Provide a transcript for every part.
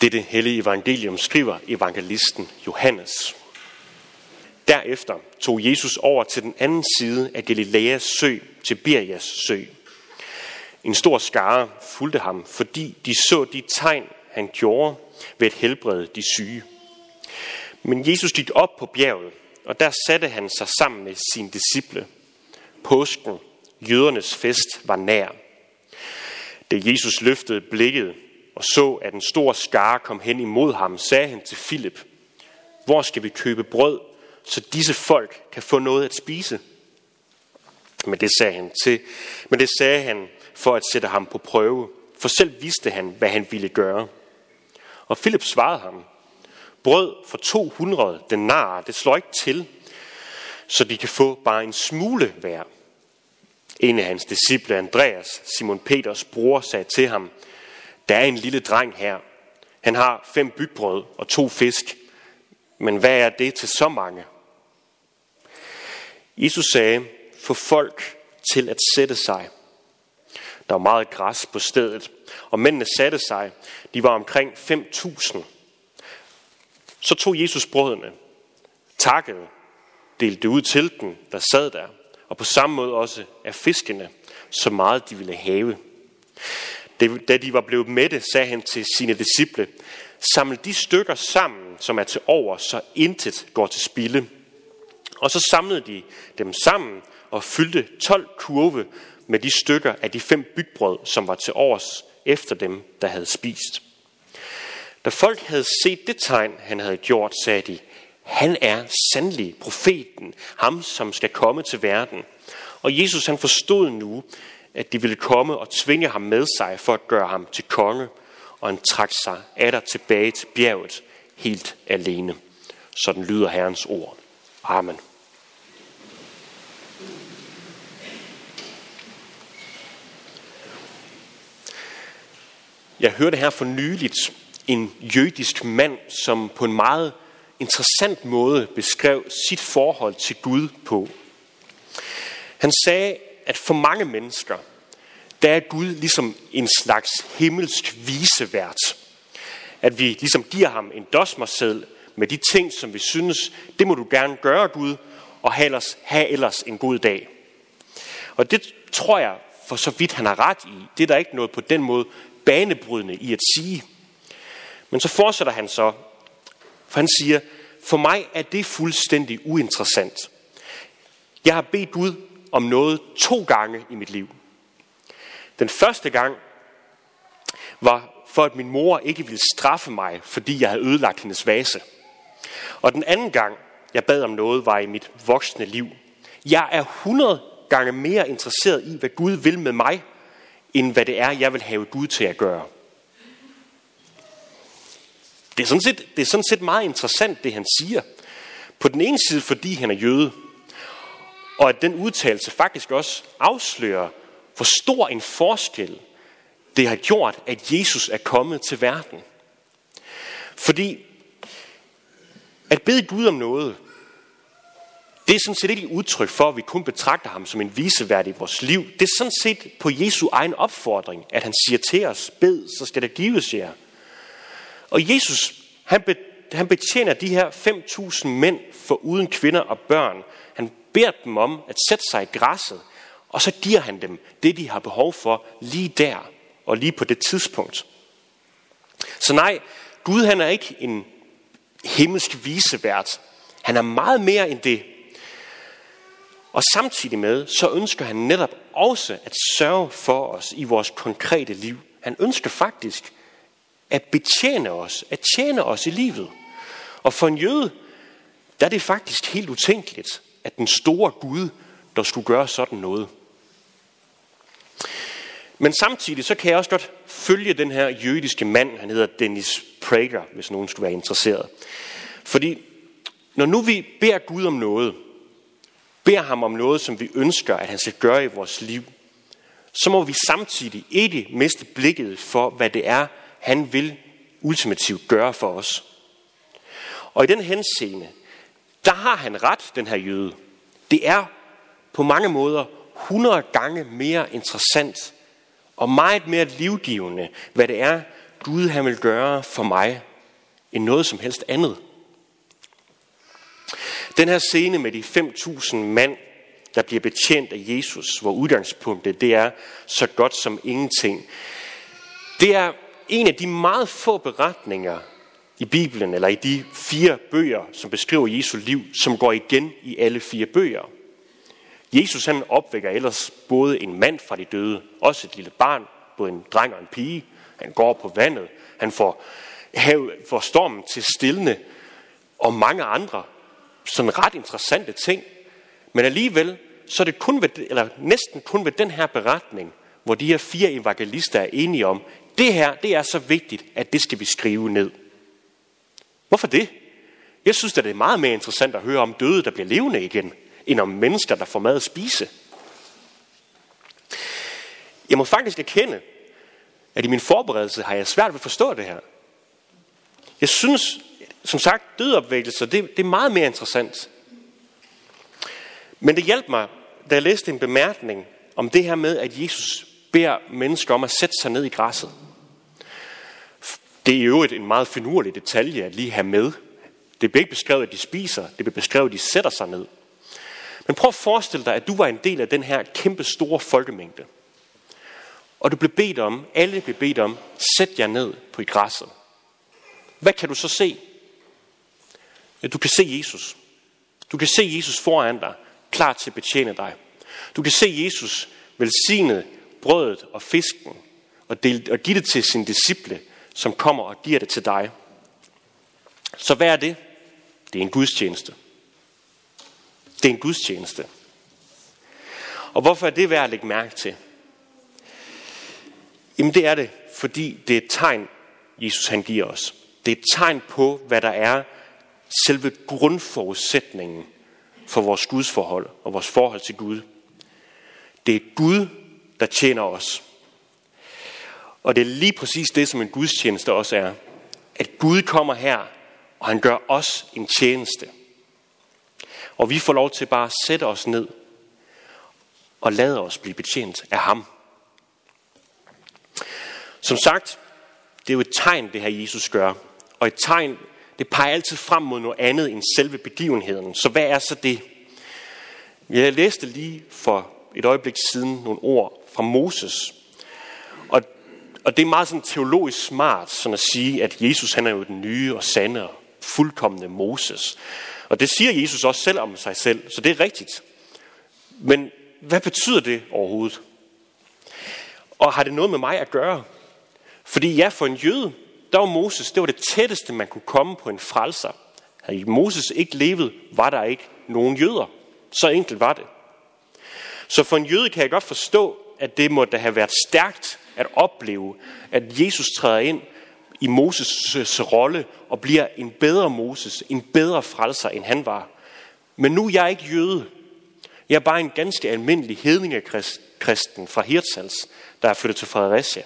Dette hellige evangelium skriver evangelisten Johannes. Derefter tog Jesus over til den anden side af Galileas sø, Tiberias sø. En stor skare fulgte ham, fordi de så de tegn, han gjorde ved at helbrede de syge. Men Jesus gik op på bjerget, og der satte han sig sammen med sine disciple. Påsken, jødernes fest, var nær. Da Jesus løftede blikket og så, at en stor skare kom hen imod ham, sagde han til Filip, hvor skal vi købe brød, så disse folk kan få noget at spise? Men det sagde han til, men det sagde han for at sætte ham på prøve, for selv vidste han, hvad han ville gøre. Og Philip svarede ham, brød for 200 denar, det slår ikke til, så de kan få bare en smule hver. En af hans disciple, Andreas, Simon Peters bror, sagde til ham, der er en lille dreng her. Han har fem bygbrød og to fisk. Men hvad er det til så mange? Jesus sagde, få folk til at sætte sig. Der var meget græs på stedet, og mændene satte sig. De var omkring 5.000. Så tog Jesus brødene, takkede, delte det ud til den, der sad der, og på samme måde også af fiskene, så meget de ville have. Da de var blevet mætte, sagde han til sine disciple, samle de stykker sammen, som er til over, så intet går til spilde. Og så samlede de dem sammen og fyldte 12 kurve med de stykker af de fem bygbrød, som var til overs efter dem, der havde spist. Da folk havde set det tegn, han havde gjort, sagde de, han er sandelig profeten, ham som skal komme til verden. Og Jesus han forstod nu, at de ville komme og tvinge ham med sig for at gøre ham til konge, og han trak sig atter tilbage til bjerget helt alene. Sådan lyder Herrens ord. Amen. Jeg hørte her for nyligt en jødisk mand, som på en meget interessant måde beskrev sit forhold til Gud på. Han sagde, at for mange mennesker, der er Gud ligesom en slags himmelsk visevært. At vi ligesom giver ham en dosmerseddel med de ting, som vi synes, det må du gerne gøre, Gud, og have ellers, have ellers en god dag. Og det tror jeg, for så vidt han har ret i, det er der ikke noget på den måde banebrydende i at sige. Men så fortsætter han så, for han siger, for mig er det fuldstændig uinteressant. Jeg har bedt Gud om noget to gange i mit liv. Den første gang var for, at min mor ikke ville straffe mig, fordi jeg havde ødelagt hendes vase. Og den anden gang, jeg bad om noget, var i mit voksne liv. Jeg er 100 gange mere interesseret i, hvad Gud vil med mig, end hvad det er, jeg vil have Gud til at gøre. Det er sådan set, det er sådan set meget interessant, det han siger. På den ene side, fordi han er jøde, og at den udtalelse faktisk også afslører, hvor stor en forskel det har gjort, at Jesus er kommet til verden. Fordi at bede Gud om noget, det er sådan set ikke et udtryk for, at vi kun betragter ham som en viseværd i vores liv. Det er sådan set på Jesu egen opfordring, at han siger til os, bed, så skal det gives jer. Og Jesus, han, be, han betjener de her 5.000 mænd for uden kvinder og børn. Han beder dem om at sætte sig i græsset, og så giver han dem det, de har behov for lige der og lige på det tidspunkt. Så nej, Gud han er ikke en himmelsk visevært. Han er meget mere end det. Og samtidig med, så ønsker han netop også at sørge for os i vores konkrete liv. Han ønsker faktisk at betjene os, at tjene os i livet. Og for en jøde, der er det faktisk helt utænkeligt, at den store Gud, der skulle gøre sådan noget. Men samtidig så kan jeg også godt følge den her jødiske mand, han hedder Dennis Prager, hvis nogen skulle være interesseret. Fordi når nu vi beder Gud om noget, beder ham om noget, som vi ønsker, at han skal gøre i vores liv, så må vi samtidig ikke miste blikket for, hvad det er, han vil ultimativt gøre for os. Og i den henseende, der har han ret, den her jøde. Det er på mange måder 100 gange mere interessant og meget mere livgivende, hvad det er, Gud han vil gøre for mig, end noget som helst andet. Den her scene med de 5.000 mand, der bliver betjent af Jesus, hvor udgangspunktet det er så godt som ingenting. Det er en af de meget få beretninger i Bibelen, eller i de fire bøger, som beskriver Jesu liv, som går igen i alle fire bøger. Jesus han opvækker ellers både en mand fra de døde, også et lille barn, både en dreng og en pige. Han går på vandet. Han får, hav, får stormen til stillende og mange andre sådan ret interessante ting. Men alligevel, så er det kun ved, eller næsten kun ved den her beretning, hvor de her fire evangelister er enige om, det her, det er så vigtigt, at det skal vi skrive ned. Hvorfor det? Jeg synes, at det er meget mere interessant at høre om døde, der bliver levende igen, end om mennesker, der får mad at spise. Jeg må faktisk erkende, at i min forberedelse har jeg svært ved at forstå det her. Jeg synes, som sagt, dødopvækkelser, det, det er meget mere interessant. Men det hjalp mig, da jeg læste en bemærkning om det her med, at Jesus beder mennesker om at sætte sig ned i græsset. Det er jo en meget finurlig detalje at lige have med. Det bliver ikke beskrevet, at de spiser. Det bliver beskrevet, at de sætter sig ned. Men prøv at forestille dig, at du var en del af den her kæmpe store folkemængde. Og du blev bedt om, alle blev bedt om, sæt jer ned på i græsset. Hvad kan du så se? Ja, du kan se Jesus. Du kan se Jesus foran dig, klar til at betjene dig. Du kan se Jesus velsigne brødet og fisken og, dele, og give det til sin disciple, som kommer og giver det til dig. Så hvad er det? Det er en gudstjeneste. Det er en gudstjeneste. Og hvorfor er det værd at lægge mærke til? Jamen det er det, fordi det er et tegn, Jesus han giver os. Det er et tegn på, hvad der er selve grundforudsætningen for vores gudsforhold og vores forhold til Gud. Det er Gud, der tjener os. Og det er lige præcis det, som en gudstjeneste også er. At Gud kommer her, og han gør os en tjeneste. Og vi får lov til bare at sætte os ned og lade os blive betjent af ham. Som sagt, det er jo et tegn, det her Jesus gør. Og et tegn, det peger altid frem mod noget andet end selve begivenheden. Så hvad er så det? Jeg læste lige for et øjeblik siden nogle ord fra Moses. Og, det er meget sådan teologisk smart sådan at sige, at Jesus han er jo den nye og sande og fuldkommende Moses. Og det siger Jesus også selv om sig selv, så det er rigtigt. Men hvad betyder det overhovedet? Og har det noget med mig at gøre? Fordi ja, for en jøde, der var Moses, det var det tætteste, man kunne komme på en frelser. Havde Moses ikke levet, var der ikke nogen jøder. Så enkelt var det. Så for en jøde kan jeg godt forstå, at det måtte have været stærkt at opleve, at Jesus træder ind i Moses' rolle og bliver en bedre Moses, en bedre frelser, end han var. Men nu er jeg ikke jøde. Jeg er bare en ganske almindelig hedningekristen fra Hirtshals, der er flyttet til Fredericia.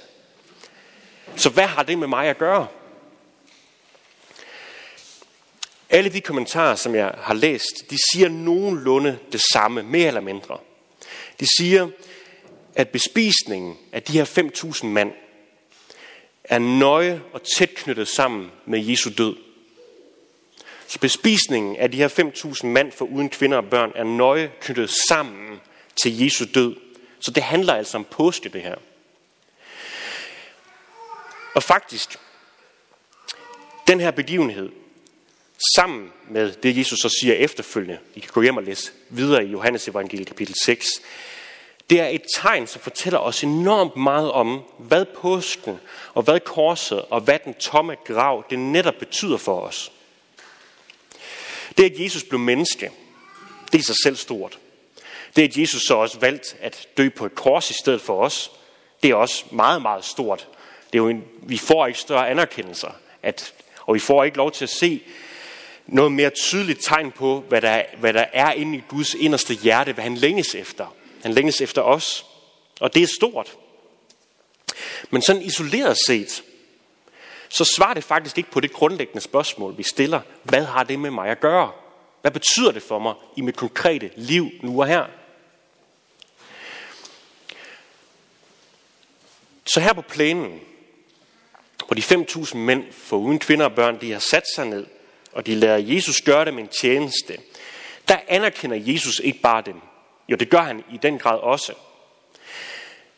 Så hvad har det med mig at gøre? Alle de kommentarer, som jeg har læst, de siger nogenlunde det samme, mere eller mindre. De siger, at bespisningen af de her 5.000 mand er nøje og tæt knyttet sammen med Jesu død. Så bespisningen af de her 5.000 mand for uden kvinder og børn er nøje knyttet sammen til Jesu død. Så det handler altså om påske, det her. Og faktisk, den her begivenhed, sammen med det, Jesus så siger efterfølgende, I kan gå hjem og læse videre i Johannes evangeliet kapitel 6, det er et tegn, som fortæller os enormt meget om, hvad påsken og hvad korset og hvad den tomme grav, det netop betyder for os. Det, at Jesus blev menneske, det er i sig selv stort. Det, at Jesus så også valgt at dø på et kors i stedet for os, det er også meget, meget stort. Det er jo en, vi får ikke større anerkendelser, at, og vi får ikke lov til at se noget mere tydeligt tegn på, hvad der, hvad der er inde i Guds inderste hjerte, hvad han længes efter. Han længes efter os, og det er stort. Men sådan isoleret set, så svarer det faktisk ikke på det grundlæggende spørgsmål, vi stiller. Hvad har det med mig at gøre? Hvad betyder det for mig i mit konkrete liv nu og her? Så her på plænen, hvor de 5.000 mænd for uden kvinder og børn, de har sat sig ned, og de lader Jesus gøre dem en tjeneste, der anerkender Jesus ikke bare dem. Jo, det gør han i den grad også.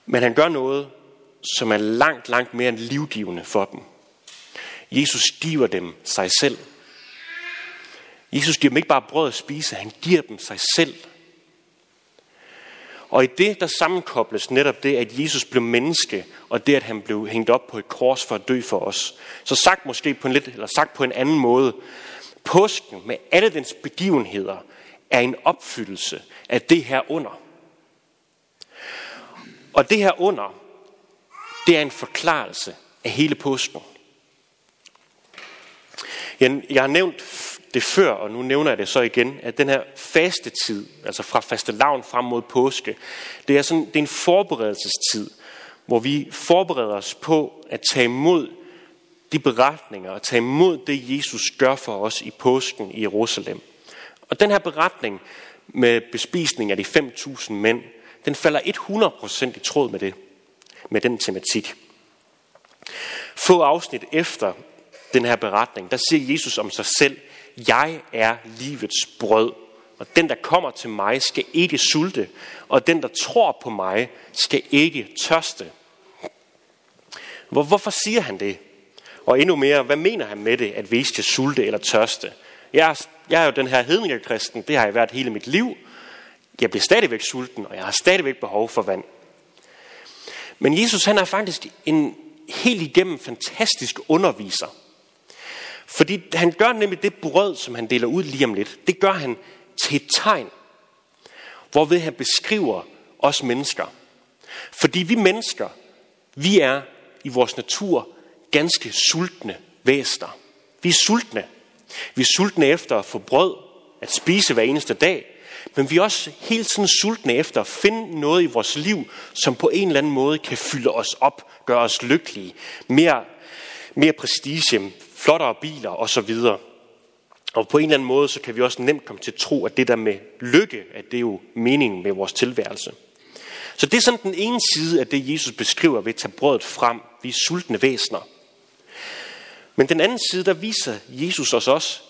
Men han gør noget, som er langt, langt mere end livgivende for dem. Jesus giver dem sig selv. Jesus giver dem ikke bare brød at spise, han giver dem sig selv. Og i det, der sammenkobles netop det, at Jesus blev menneske, og det, at han blev hængt op på et kors for at dø for os. Så sagt måske på en lidt, eller sagt på en anden måde, påsken med alle dens begivenheder er en opfyldelse af det her under. Og det her under, det er en forklarelse af hele påsken. Jeg har nævnt det før, og nu nævner jeg det så igen, at den her faste tid, altså fra faste lavn frem mod påske, det er, sådan, det er en forberedelsestid, hvor vi forbereder os på at tage imod de beretninger og tage imod det, Jesus gør for os i påsken i Jerusalem. Og den her beretning med bespisning af de 5.000 mænd, den falder 100% i tråd med det, med den tematik. Få afsnit efter den her beretning, der siger Jesus om sig selv, jeg er livets brød, og den, der kommer til mig, skal ikke sulte, og den, der tror på mig, skal ikke tørste. Hvor, hvorfor siger han det? Og endnu mere, hvad mener han med det, at vi skal sulte eller tørste? Jeg jeg er jo den her hedningekristen, det har jeg været hele mit liv. Jeg bliver stadigvæk sulten, og jeg har stadigvæk behov for vand. Men Jesus han er faktisk en helt igennem fantastisk underviser. Fordi han gør nemlig det brød, som han deler ud lige om lidt, det gør han til et tegn, hvorved han beskriver os mennesker. Fordi vi mennesker, vi er i vores natur ganske sultne væsner. Vi er sultne. Vi er sultne efter at få brød, at spise hver eneste dag, men vi er også hele tiden sultne efter at finde noget i vores liv, som på en eller anden måde kan fylde os op, gøre os lykkelige. Mere, mere prestige, flottere biler osv. Og på en eller anden måde, så kan vi også nemt komme til at tro, at det der med lykke, at det er jo meningen med vores tilværelse. Så det er sådan den ene side af det, Jesus beskriver ved at tage brødet frem. Vi er sultne væsener. Men den anden side, der viser Jesus os også,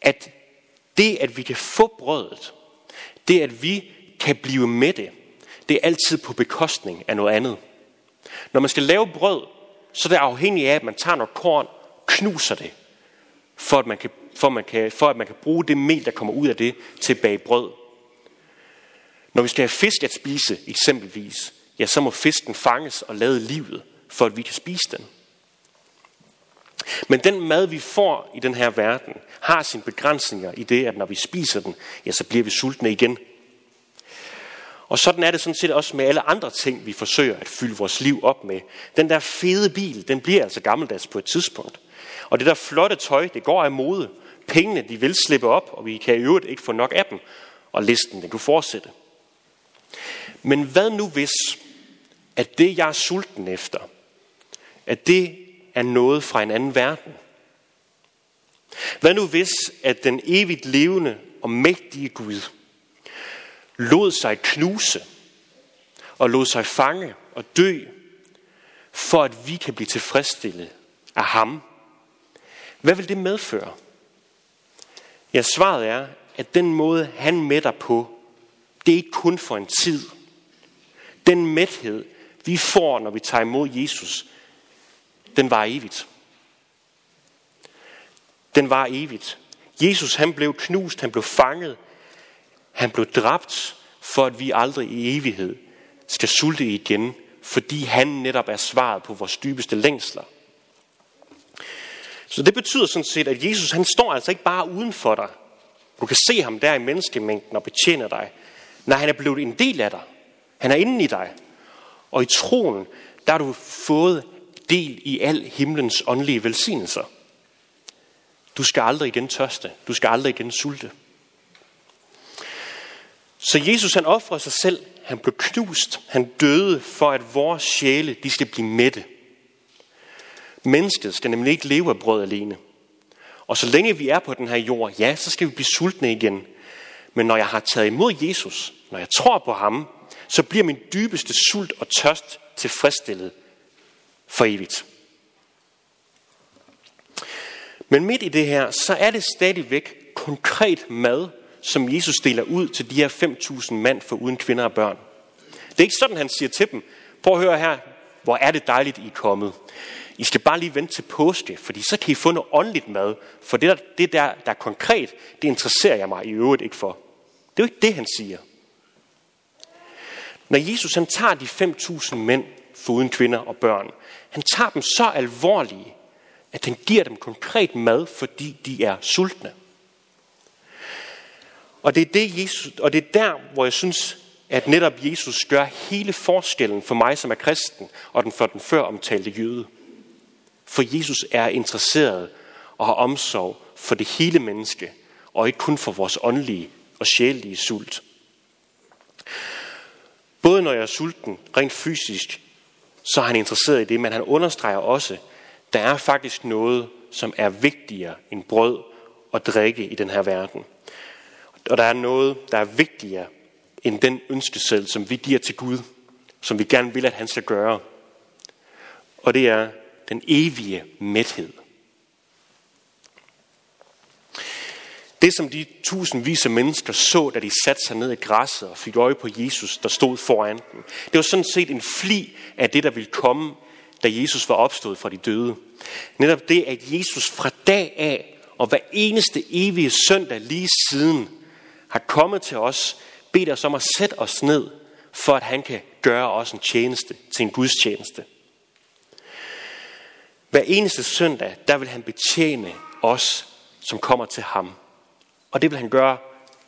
at det, at vi kan få brødet, det, at vi kan blive med det, det er altid på bekostning af noget andet. Når man skal lave brød, så er det afhængigt af, at man tager noget korn, knuser det, for at man kan, for, man kan, for at man kan bruge det mel, der kommer ud af det, til at bage brød. Når vi skal have fisk at spise, eksempelvis, ja, så må fisken fanges og lade livet, for at vi kan spise den. Men den mad, vi får i den her verden, har sine begrænsninger i det, at når vi spiser den, ja, så bliver vi sultne igen. Og sådan er det sådan set også med alle andre ting, vi forsøger at fylde vores liv op med. Den der fede bil, den bliver altså gammeldags på et tidspunkt. Og det der flotte tøj, det går af mode. Pengene, de vil slippe op, og vi kan i øvrigt ikke få nok af dem. Og listen, den kunne fortsætte. Men hvad nu hvis, at det jeg er sulten efter, at det er noget fra en anden verden? Hvad nu hvis, at den evigt levende og mægtige Gud lod sig knuse og lod sig fange og dø, for at vi kan blive tilfredsstillet af ham? Hvad vil det medføre? Ja, svaret er, at den måde, han mætter på, det er ikke kun for en tid. Den mæthed, vi får, når vi tager imod Jesus, den var evigt. Den var evigt. Jesus han blev knust, han blev fanget, han blev dræbt, for at vi aldrig i evighed skal sulte igen, fordi han netop er svaret på vores dybeste længsler. Så det betyder sådan set, at Jesus han står altså ikke bare uden for dig. Du kan se ham der i menneskemængden og betjene dig. Nej, han er blevet en del af dig. Han er inde i dig. Og i troen, der har du fået del i al himlens åndelige velsignelser. Du skal aldrig igen tørste. Du skal aldrig igen sulte. Så Jesus han offrede sig selv. Han blev knust. Han døde for at vores sjæle de skal blive mætte. Mennesket skal nemlig ikke leve af brød alene. Og så længe vi er på den her jord, ja, så skal vi blive sultne igen. Men når jeg har taget imod Jesus, når jeg tror på ham, så bliver min dybeste sult og tørst tilfredsstillet for evigt. Men midt i det her, så er det stadigvæk konkret mad, som Jesus deler ud til de her 5.000 mand for uden kvinder og børn. Det er ikke sådan, han siger til dem, prøv at høre her, hvor er det dejligt, I er kommet. I skal bare lige vente til påske, fordi så kan I få noget åndeligt mad. For det der, det der, der er konkret, det interesserer jeg mig i øvrigt ikke for. Det er jo ikke det, han siger. Når Jesus han tager de 5.000 mænd foruden kvinder og børn, han tager dem så alvorlige, at han giver dem konkret mad, fordi de er sultne. Og det er, det Jesus, og det er der, hvor jeg synes, at netop Jesus gør hele forskellen for mig som er kristen, og den for den før omtalte jøde. For Jesus er interesseret og har omsorg for det hele menneske, og ikke kun for vores åndelige og sjælelige sult. Både når jeg er sulten rent fysisk, så er han interesseret i det, men han understreger også, der er faktisk noget, som er vigtigere end brød og drikke i den her verden. Og der er noget, der er vigtigere end den ønskeseddel, som vi giver til Gud, som vi gerne vil, at han skal gøre. Og det er den evige mæthed. Det, som de tusindvis af mennesker så, da de satte sig ned i græsset og fik øje på Jesus, der stod foran dem, det var sådan set en fli af det, der ville komme, da Jesus var opstået fra de døde. Netop det, at Jesus fra dag af og hver eneste evige søndag lige siden har kommet til os, bedt os om at sætte os ned, for at han kan gøre os en tjeneste til en Guds tjeneste. Hver eneste søndag, der vil han betjene os, som kommer til ham. Og det vil han gøre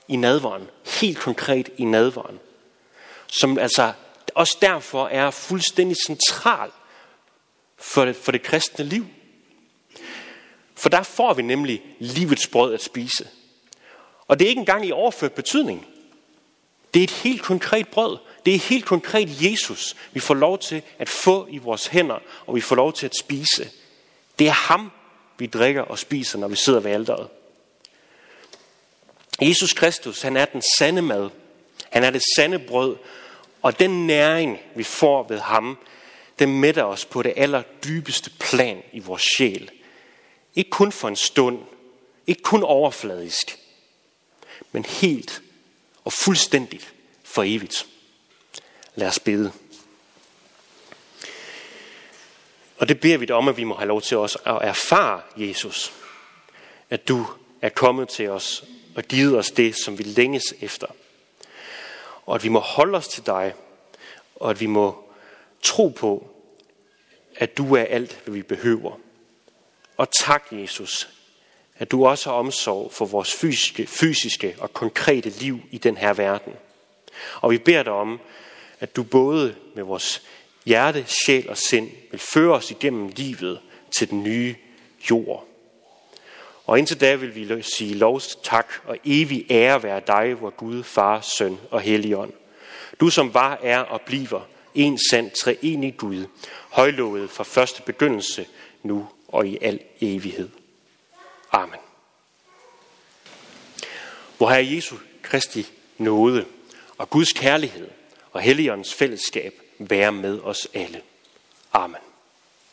i nadvåren. Helt konkret i nadvåren. Som altså også derfor er fuldstændig central for det, for det kristne liv. For der får vi nemlig livets brød at spise. Og det er ikke engang i overført betydning. Det er et helt konkret brød. Det er helt konkret Jesus, vi får lov til at få i vores hænder, og vi får lov til at spise. Det er ham, vi drikker og spiser, når vi sidder ved alderet. Jesus Kristus, han er den sande mad. Han er det sande brød. Og den næring, vi får ved ham, den mætter os på det allerdybeste plan i vores sjæl. Ikke kun for en stund. Ikke kun overfladisk. Men helt og fuldstændigt for evigt. Lad os bede. Og det beder vi dig om, at vi må have lov til os at erfare, Jesus, at du er kommet til os og givet os det, som vi længes efter. Og at vi må holde os til dig, og at vi må tro på, at du er alt, hvad vi behøver. Og tak, Jesus, at du også har omsorg for vores fysiske, fysiske og konkrete liv i den her verden. Og vi beder dig om, at du både med vores hjerte, sjæl og sind vil føre os igennem livet til den nye jord. Og indtil da vil vi sige lovs tak og evig ære være dig, hvor Gud, Far, Søn og Helligånd. Du som var, er og bliver en sand treenig Gud, højlovet fra første begyndelse, nu og i al evighed. Amen. Hvor Herre Jesu Kristi nåde og Guds kærlighed og Helligåndens fællesskab være med os alle. Amen.